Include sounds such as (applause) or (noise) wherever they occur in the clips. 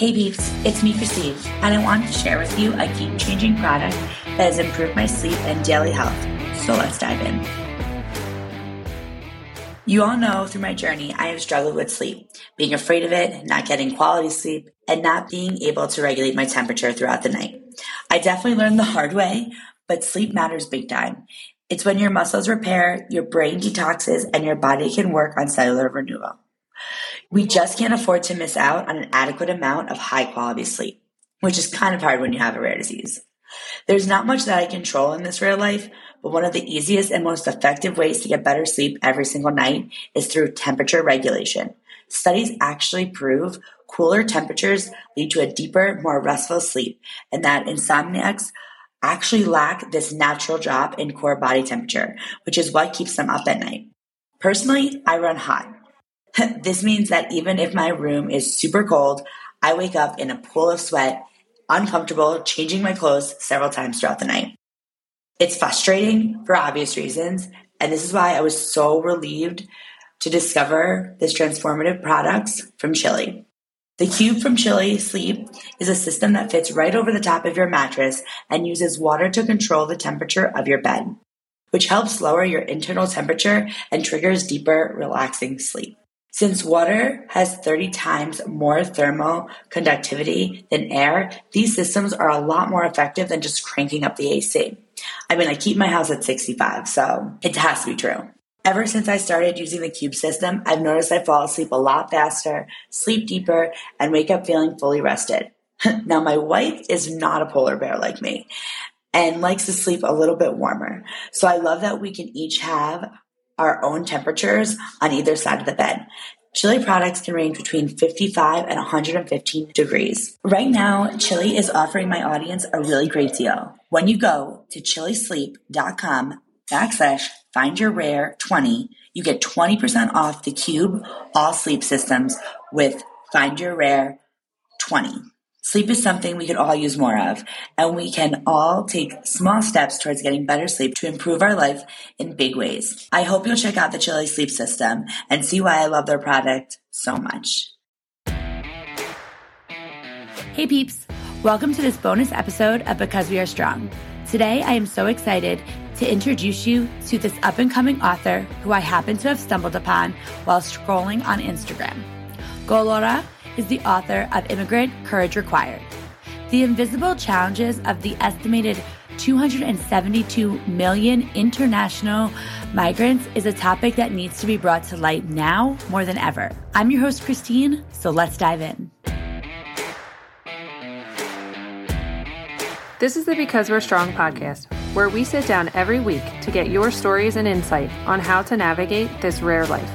Hey Beeps, it's me Christine, and I want to share with you a game changing product that has improved my sleep and daily health. So let's dive in. You all know through my journey, I have struggled with sleep, being afraid of it, not getting quality sleep, and not being able to regulate my temperature throughout the night. I definitely learned the hard way, but sleep matters big time. It's when your muscles repair, your brain detoxes, and your body can work on cellular renewal. We just can't afford to miss out on an adequate amount of high quality sleep, which is kind of hard when you have a rare disease. There's not much that I control in this real life, but one of the easiest and most effective ways to get better sleep every single night is through temperature regulation. Studies actually prove cooler temperatures lead to a deeper, more restful sleep, and that insomniacs actually lack this natural drop in core body temperature, which is what keeps them up at night. Personally, I run hot. (laughs) this means that even if my room is super cold, I wake up in a pool of sweat, uncomfortable, changing my clothes several times throughout the night. It's frustrating for obvious reasons, and this is why I was so relieved to discover this transformative products from Chili. The cube from Chili Sleep is a system that fits right over the top of your mattress and uses water to control the temperature of your bed, which helps lower your internal temperature and triggers deeper, relaxing sleep. Since water has 30 times more thermal conductivity than air, these systems are a lot more effective than just cranking up the AC. I mean, I keep my house at 65, so it has to be true. Ever since I started using the Cube system, I've noticed I fall asleep a lot faster, sleep deeper, and wake up feeling fully rested. (laughs) now, my wife is not a polar bear like me and likes to sleep a little bit warmer. So I love that we can each have our own temperatures on either side of the bed. Chili products can range between 55 and 115 degrees. Right now, Chili is offering my audience a really great deal. When you go to chilisleep.com backslash find your rare 20, you get 20% off the Cube All Sleep Systems with Find Your Rare 20. Sleep is something we could all use more of, and we can all take small steps towards getting better sleep to improve our life in big ways. I hope you'll check out the Chili Sleep System and see why I love their product so much. Hey peeps, welcome to this bonus episode of Because We Are Strong. Today I am so excited to introduce you to this up and coming author who I happen to have stumbled upon while scrolling on Instagram. Golora is the author of Immigrant Courage Required. The invisible challenges of the estimated 272 million international migrants is a topic that needs to be brought to light now more than ever. I'm your host, Christine, so let's dive in. This is the Because We're Strong podcast, where we sit down every week to get your stories and insight on how to navigate this rare life.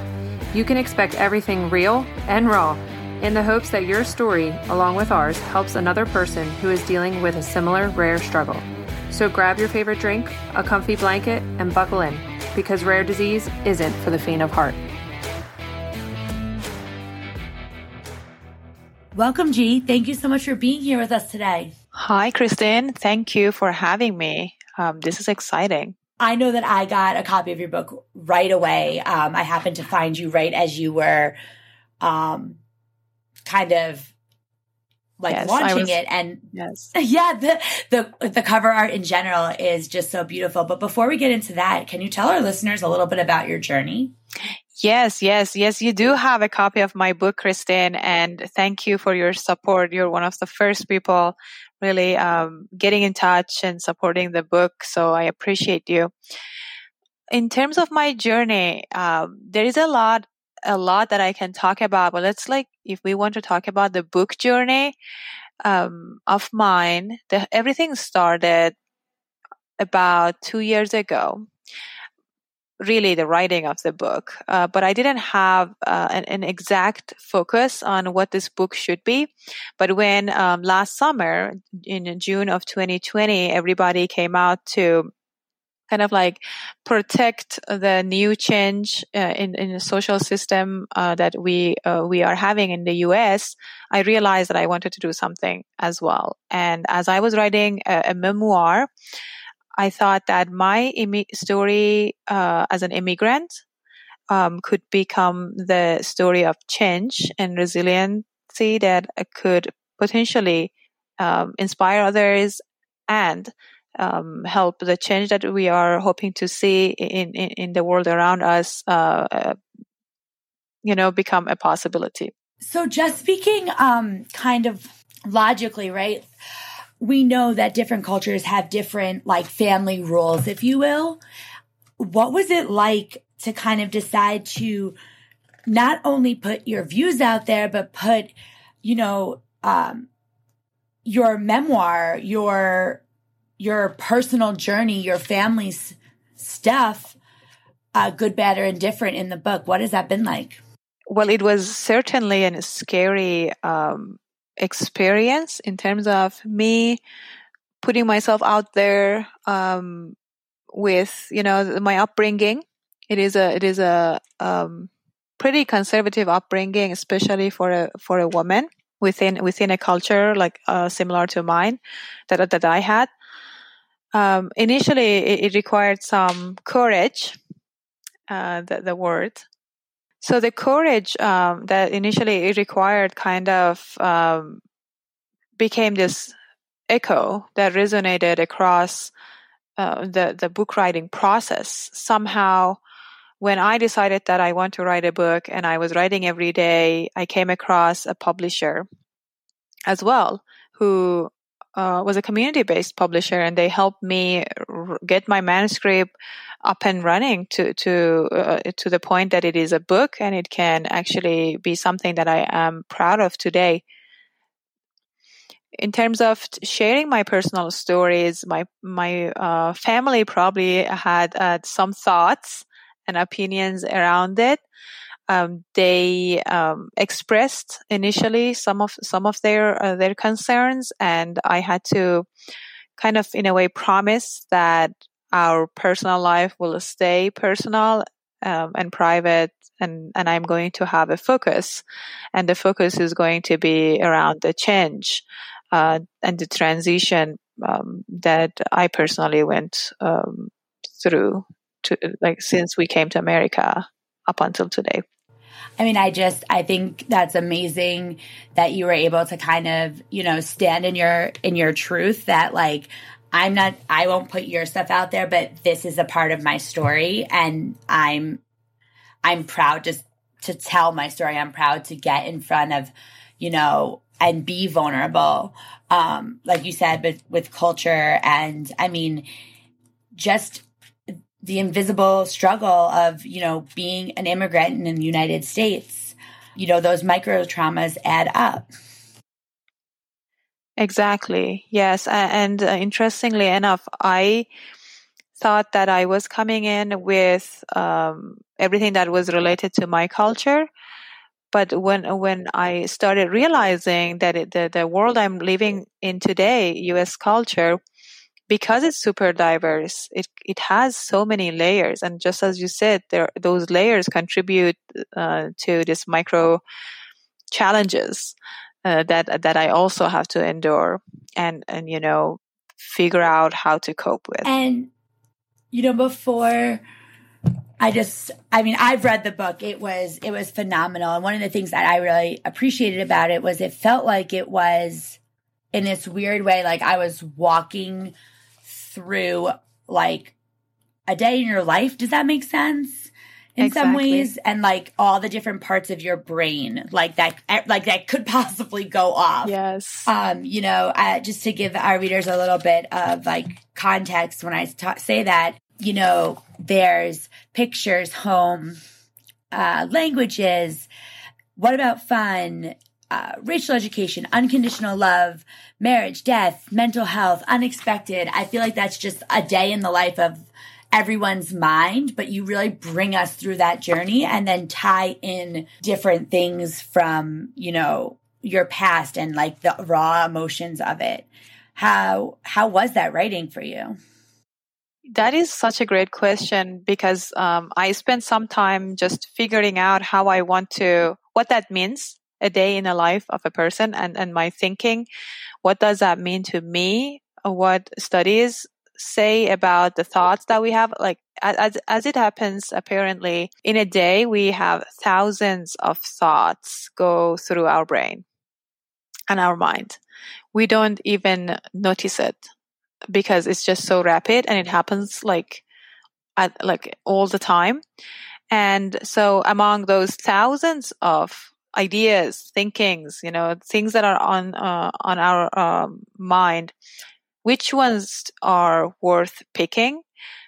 You can expect everything real and raw in the hopes that your story, along with ours, helps another person who is dealing with a similar rare struggle. So grab your favorite drink, a comfy blanket, and buckle in, because rare disease isn't for the faint of heart. Welcome, G. Thank you so much for being here with us today. Hi, Kristen. Thank you for having me. Um, this is exciting. I know that I got a copy of your book right away. Um, I happened to find you right as you were um, kind of like yes, launching was, it and yes. (laughs) yeah the the the cover art in general is just so beautiful. But before we get into that can you tell our listeners a little bit about your journey? Yes yes yes you do have a copy of my book kristen and thank you for your support. You're one of the first people really um, getting in touch and supporting the book so i appreciate you. In terms of my journey um, there is a lot a lot that I can talk about, but let's like, if we want to talk about the book journey, um, of mine, the, everything started about two years ago. Really, the writing of the book, uh, but I didn't have uh, an, an, exact focus on what this book should be. But when um, last summer, in June of 2020, everybody came out to kind of like protect the new change uh, in in the social system uh, that we uh, we are having in the U.S. I realized that I wanted to do something as well. And as I was writing a, a memoir, I thought that my story uh, as an immigrant um, could become the story of change and resiliency that could potentially um, inspire others and um, help the change that we are hoping to see in, in, in the world around us, uh, uh, you know, become a possibility. So, just speaking um, kind of logically, right? We know that different cultures have different, like, family rules, if you will. What was it like to kind of decide to not only put your views out there, but put, you know, um, your memoir, your your personal journey, your family's stuff, uh, good, bad, or indifferent in the book. What has that been like? Well, it was certainly a scary um, experience in terms of me putting myself out there um, with, you know, my upbringing. It is a it is a um, pretty conservative upbringing, especially for a for a woman within within a culture like uh, similar to mine that that I had. Um, initially, it, it, required some courage. Uh, the, the word. So the courage um, that initially it required kind of um, became this echo that resonated across uh, the the book writing process. Somehow, when I decided that I want to write a book and I was writing every day, I came across a publisher as well who uh, was a community based publisher and they helped me r- get my manuscript up and running to to uh, to the point that it is a book and it can actually be something that I am proud of today. In terms of sharing my personal stories, my my uh, family probably had uh, some thoughts and opinions around it um, they um, expressed initially some of some of their uh, their concerns, and I had to kind of in a way promise that our personal life will stay personal um, and private and and I'm going to have a focus and the focus is going to be around the change uh, and the transition um, that I personally went um, through to like since we came to America up until today. I mean, I just, I think that's amazing that you were able to kind of, you know, stand in your, in your truth that like, I'm not, I won't put your stuff out there, but this is a part of my story. And I'm, I'm proud just to tell my story. I'm proud to get in front of, you know, and be vulnerable. Um, like you said, but with culture. And I mean, just the invisible struggle of, you know, being an immigrant in the United States. You know, those micro traumas add up. Exactly. Yes. And uh, interestingly enough, I thought that I was coming in with um, everything that was related to my culture. But when when I started realizing that it, the the world I'm living in today, U.S. culture, because it's super diverse, it it has so many layers, and just as you said, there those layers contribute uh, to this micro challenges uh, that that I also have to endure, and and you know figure out how to cope with. And you know, before I just I mean, I've read the book. It was it was phenomenal. And one of the things that I really appreciated about it was it felt like it was in this weird way like I was walking through like a day in your life. Does that make sense? In exactly. some ways, and like all the different parts of your brain, like that, eh, like that could (laughs) possibly go off. Yes. Um, you know, uh, just to give our readers a little bit of like context when I ta- say that, you know, there's pictures, home, uh, languages. What about fun? Uh, racial education, unconditional love, marriage, death, mental health, unexpected. I feel like that's just a day in the life of everyone's mind, but you really bring us through that journey and then tie in different things from, you know, your past and like the raw emotions of it. How how was that writing for you? That is such a great question because um, I spent some time just figuring out how I want to, what that means a day in the life of a person and, and my thinking. What does that mean to me? What studies say about the thoughts that we have? Like, as, as it happens, apparently in a day, we have thousands of thoughts go through our brain. and our mind. We don't even notice it because it's just so rapid and it happens like at, like all the time. And so among those thousands of ideas, thinkings, you know, things that are on uh, on our um, mind, which ones are worth picking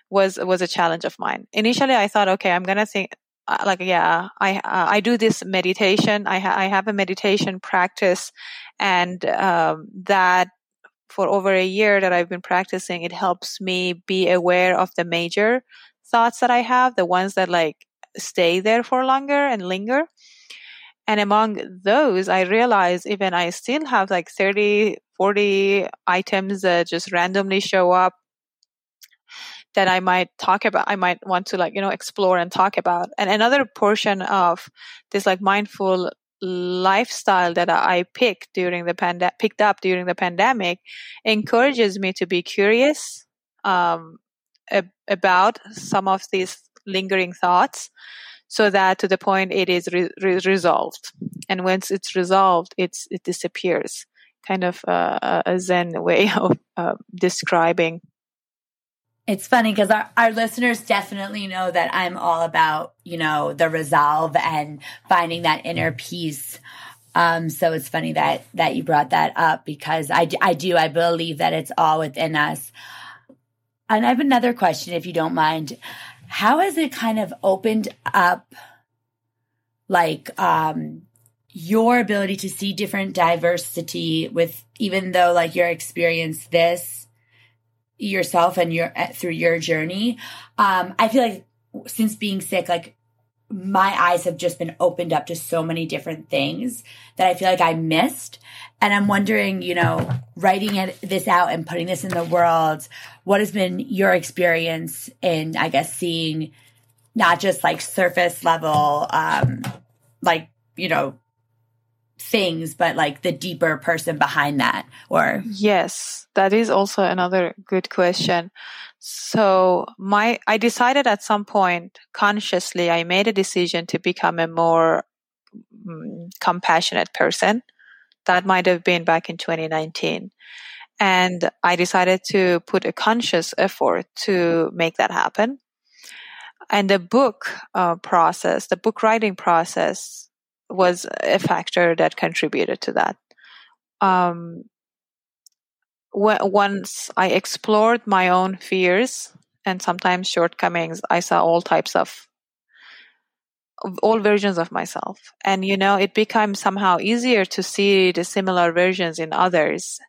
was was a challenge of mine. Initially, I thought, okay, I'm gonna think uh, like yeah, I uh, I do this meditation. I ha- I have a meditation practice, and um, that for over a year that I've been practicing, it helps me be aware of the major thoughts that I have, the ones that like stay there for longer and linger. And among those, I realize even I still have like 30, 40 items that just randomly show up that I might talk about, I might want to like, you know, explore and talk about. And another portion of this like mindful lifestyle that I picked during the pand- picked up during the pandemic encourages me to be curious um, ab- about some of these lingering thoughts so that to the point it is re- re- resolved and once it's resolved it's it disappears kind of uh, a zen way (laughs) of uh, describing it's funny because our, our listeners definitely know that I'm all about, you know, the resolve and finding that inner peace. Um, so it's funny that, that you brought that up because I, I do, I believe that it's all within us. And I have another question, if you don't mind. How has it kind of opened up, like, um, your ability to see different diversity with, even though like your experience this, yourself and your through your journey. Um, I feel like since being sick, like my eyes have just been opened up to so many different things that I feel like I missed. And I'm wondering, you know, writing it, this out and putting this in the world, what has been your experience in, I guess, seeing not just like surface level, um, like, you know, things, but like the deeper person behind that or Yes, that is also another good question. So my I decided at some point consciously I made a decision to become a more um, compassionate person. That might have been back in 2019. And I decided to put a conscious effort to make that happen. And the book uh, process, the book writing process was a factor that contributed to that. Um, once I explored my own fears and sometimes shortcomings, I saw all types of, all versions of myself. And, you know, it became somehow easier to see the similar versions in others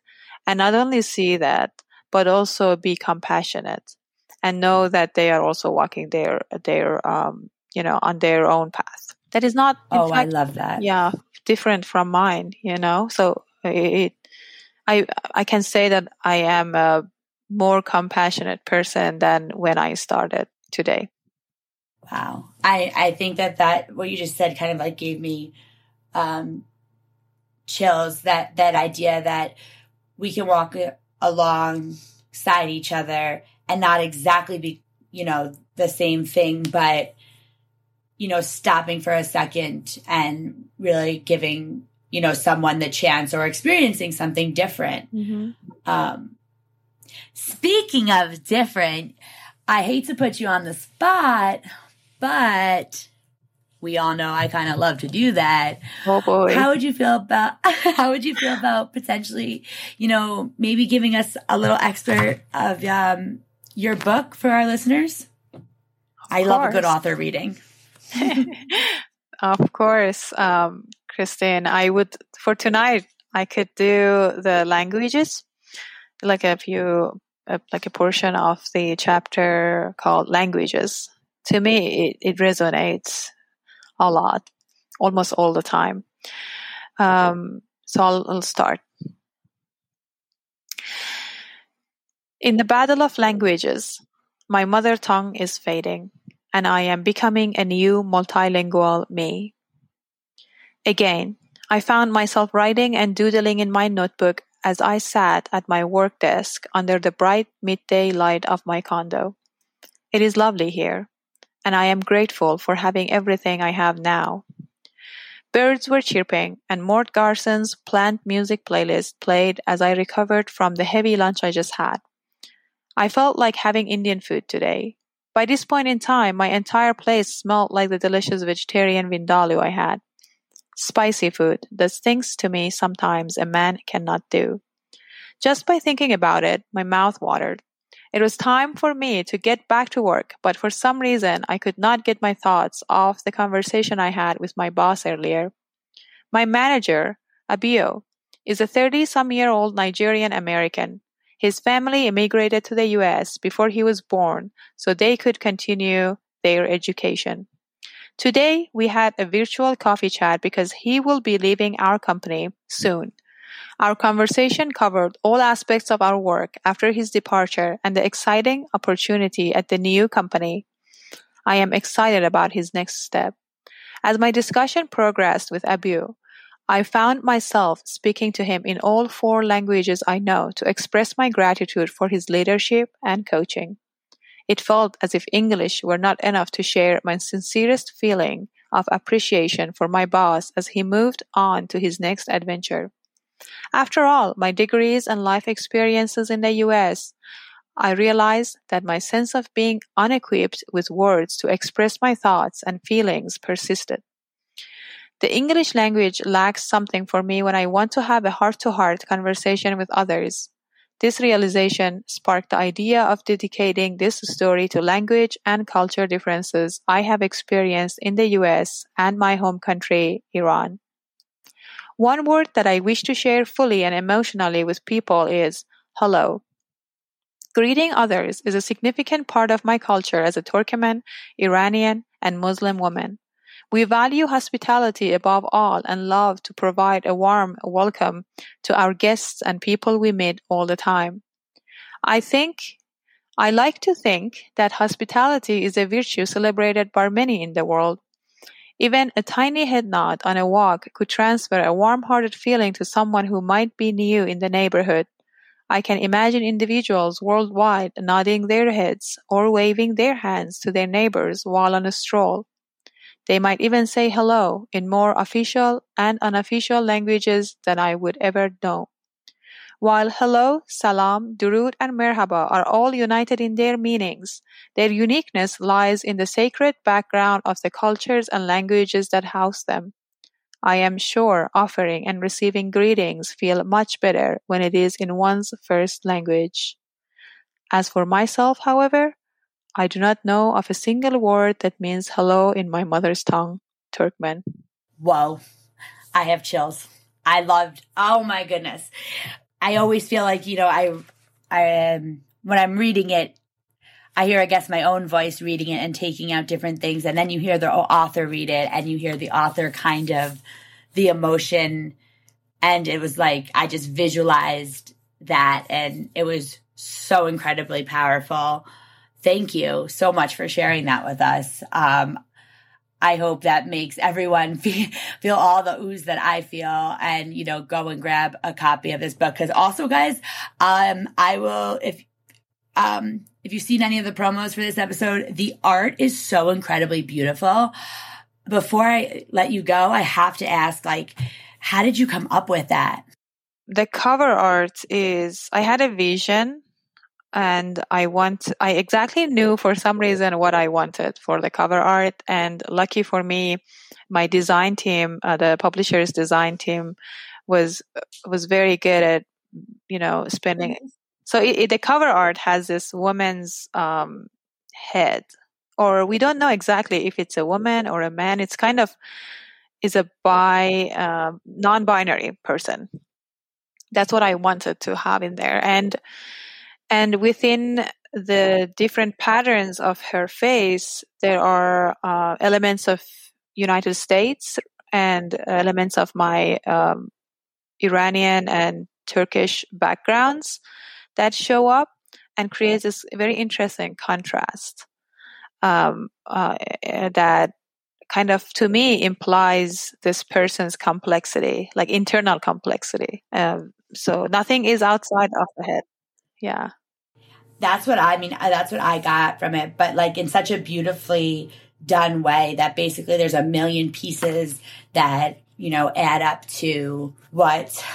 and not only see that, but also be compassionate and know that they are also walking their, their, um, you know, on their own path. That is not oh fact, i love that. yeah different from mine you know? So it i i can say that i am a more compassionate person than when i started today. Wow. I i think that that what you just said kind of like gave me um chills that that idea that we can walk alongside each other and not exactly be you know the same thing but you know, stopping for a second and really giving, you know, someone the chance or experiencing something different. Mm-hmm. Um, speaking of different, I hate to put you on the spot, but we all know I kind of love to do that. Oh boy. How would you feel about (laughs) how would you feel about potentially, you know, maybe giving us a little excerpt of um, your book for our listeners? Of I course. love a good author reading. (laughs) of course, um, Christine. I would for tonight. I could do the languages, like a few, like a portion of the chapter called languages. To me, it, it resonates a lot, almost all the time. Um, so I'll, I'll start. In the battle of languages, my mother tongue is fading and I am becoming a new multilingual me. Again, I found myself writing and doodling in my notebook as I sat at my work desk under the bright midday light of my condo. It is lovely here, and I am grateful for having everything I have now. Birds were chirping, and Mort Garson's plant music playlist played as I recovered from the heavy lunch I just had. I felt like having Indian food today. By this point in time, my entire place smelled like the delicious vegetarian vindaloo I had. Spicy food does things to me sometimes a man cannot do. Just by thinking about it, my mouth watered. It was time for me to get back to work, but for some reason I could not get my thoughts off the conversation I had with my boss earlier. My manager, Abio, is a 30 some year old Nigerian American. His family immigrated to the US before he was born so they could continue their education. Today, we had a virtual coffee chat because he will be leaving our company soon. Our conversation covered all aspects of our work after his departure and the exciting opportunity at the new company. I am excited about his next step. As my discussion progressed with Abu, I found myself speaking to him in all four languages I know to express my gratitude for his leadership and coaching. It felt as if English were not enough to share my sincerest feeling of appreciation for my boss as he moved on to his next adventure. After all my degrees and life experiences in the US, I realized that my sense of being unequipped with words to express my thoughts and feelings persisted. The English language lacks something for me when I want to have a heart to heart conversation with others. This realization sparked the idea of dedicating this story to language and culture differences I have experienced in the US and my home country, Iran. One word that I wish to share fully and emotionally with people is hello. Greeting others is a significant part of my culture as a Turkmen, Iranian, and Muslim woman. We value hospitality above all and love to provide a warm welcome to our guests and people we meet all the time. I think, I like to think that hospitality is a virtue celebrated by many in the world. Even a tiny head nod on a walk could transfer a warm-hearted feeling to someone who might be new in the neighborhood. I can imagine individuals worldwide nodding their heads or waving their hands to their neighbors while on a stroll. They might even say hello in more official and unofficial languages than I would ever know. While hello, salam, durud, and merhaba are all united in their meanings, their uniqueness lies in the sacred background of the cultures and languages that house them. I am sure offering and receiving greetings feel much better when it is in one's first language. As for myself, however, I do not know of a single word that means hello in my mother's tongue, Turkmen. Whoa, I have chills. I loved, oh my goodness. I always feel like you know I I um, when I'm reading it, I hear I guess my own voice reading it and taking out different things, and then you hear the author read it, and you hear the author kind of the emotion, and it was like I just visualized that, and it was so incredibly powerful. Thank you so much for sharing that with us. Um, I hope that makes everyone (laughs) feel, feel all the ooze that I feel and, you know, go and grab a copy of this book. Cause also guys, um, I will, if, um, if you've seen any of the promos for this episode, the art is so incredibly beautiful. Before I let you go, I have to ask, like, how did you come up with that? The cover art is, I had a vision and I want I exactly knew for some reason what I wanted for the cover art. And lucky for me my design team uh, the publisher's design team was was very good at you know spending so it, it, the cover art has this woman's um, head. Or we don't know exactly if it's a woman or a man. It's kind of is a bi uh, non-binary person. That's what I wanted to have in there. And and within the different patterns of her face, there are uh, elements of United States and elements of my um, Iranian and Turkish backgrounds that show up and creates this very interesting contrast um, uh, that kind of to me implies this person's complexity, like internal complexity. Um, so nothing is outside of the head. Yeah that's what I mean. That's what I got from it, but like in such a beautifully done way that basically there's a million pieces that you know, add up to what,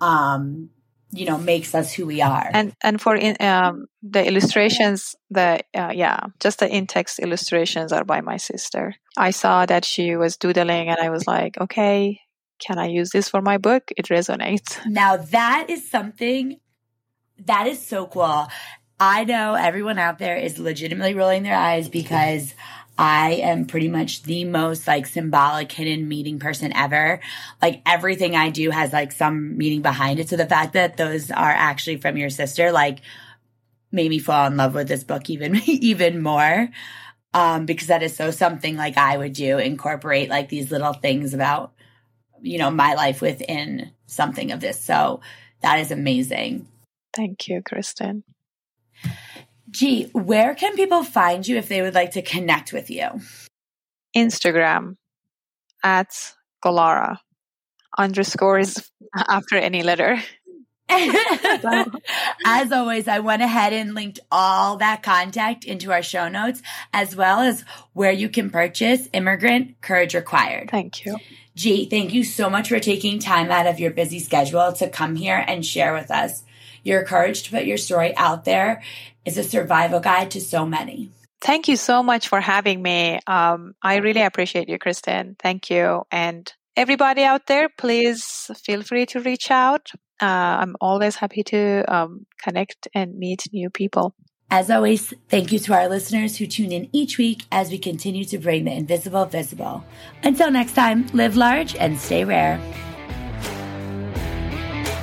um, you know, makes us who we are. And and for in, um, the illustrations, the uh, yeah, just the in-text illustrations are by my sister. I saw that she was doodling, and I was like, okay, can I use this for my book? It resonates. Now that is something that is so cool. I know everyone out there is legitimately rolling their eyes because I am pretty much the most like symbolic hidden meaning person ever. Like everything I do has like some meaning behind it. So the fact that those are actually from your sister, like made me fall in love with this book even, (laughs) even more. Um, because that is so something like I would do, incorporate like these little things about, you know, my life within something of this. So that is amazing. Thank you, Kristen. Gee, where can people find you if they would like to connect with you? Instagram at Golara underscores (laughs) after any letter. (laughs) as always, I went ahead and linked all that contact into our show notes, as well as where you can purchase Immigrant Courage Required. Thank you. Gee, thank you so much for taking time out of your busy schedule to come here and share with us. Your courage to put your story out there is a survival guide to so many. Thank you so much for having me. Um, I really appreciate you, Kristen. Thank you. And everybody out there, please feel free to reach out. Uh, I'm always happy to um, connect and meet new people. As always, thank you to our listeners who tune in each week as we continue to bring the invisible visible. Until next time, live large and stay rare.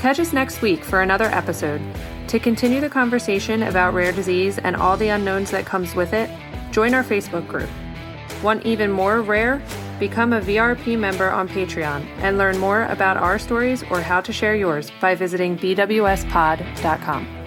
Catch us next week for another episode. To continue the conversation about rare disease and all the unknowns that comes with it, join our Facebook group. Want even more rare? Become a VRP member on Patreon and learn more about our stories or how to share yours by visiting bwspod.com.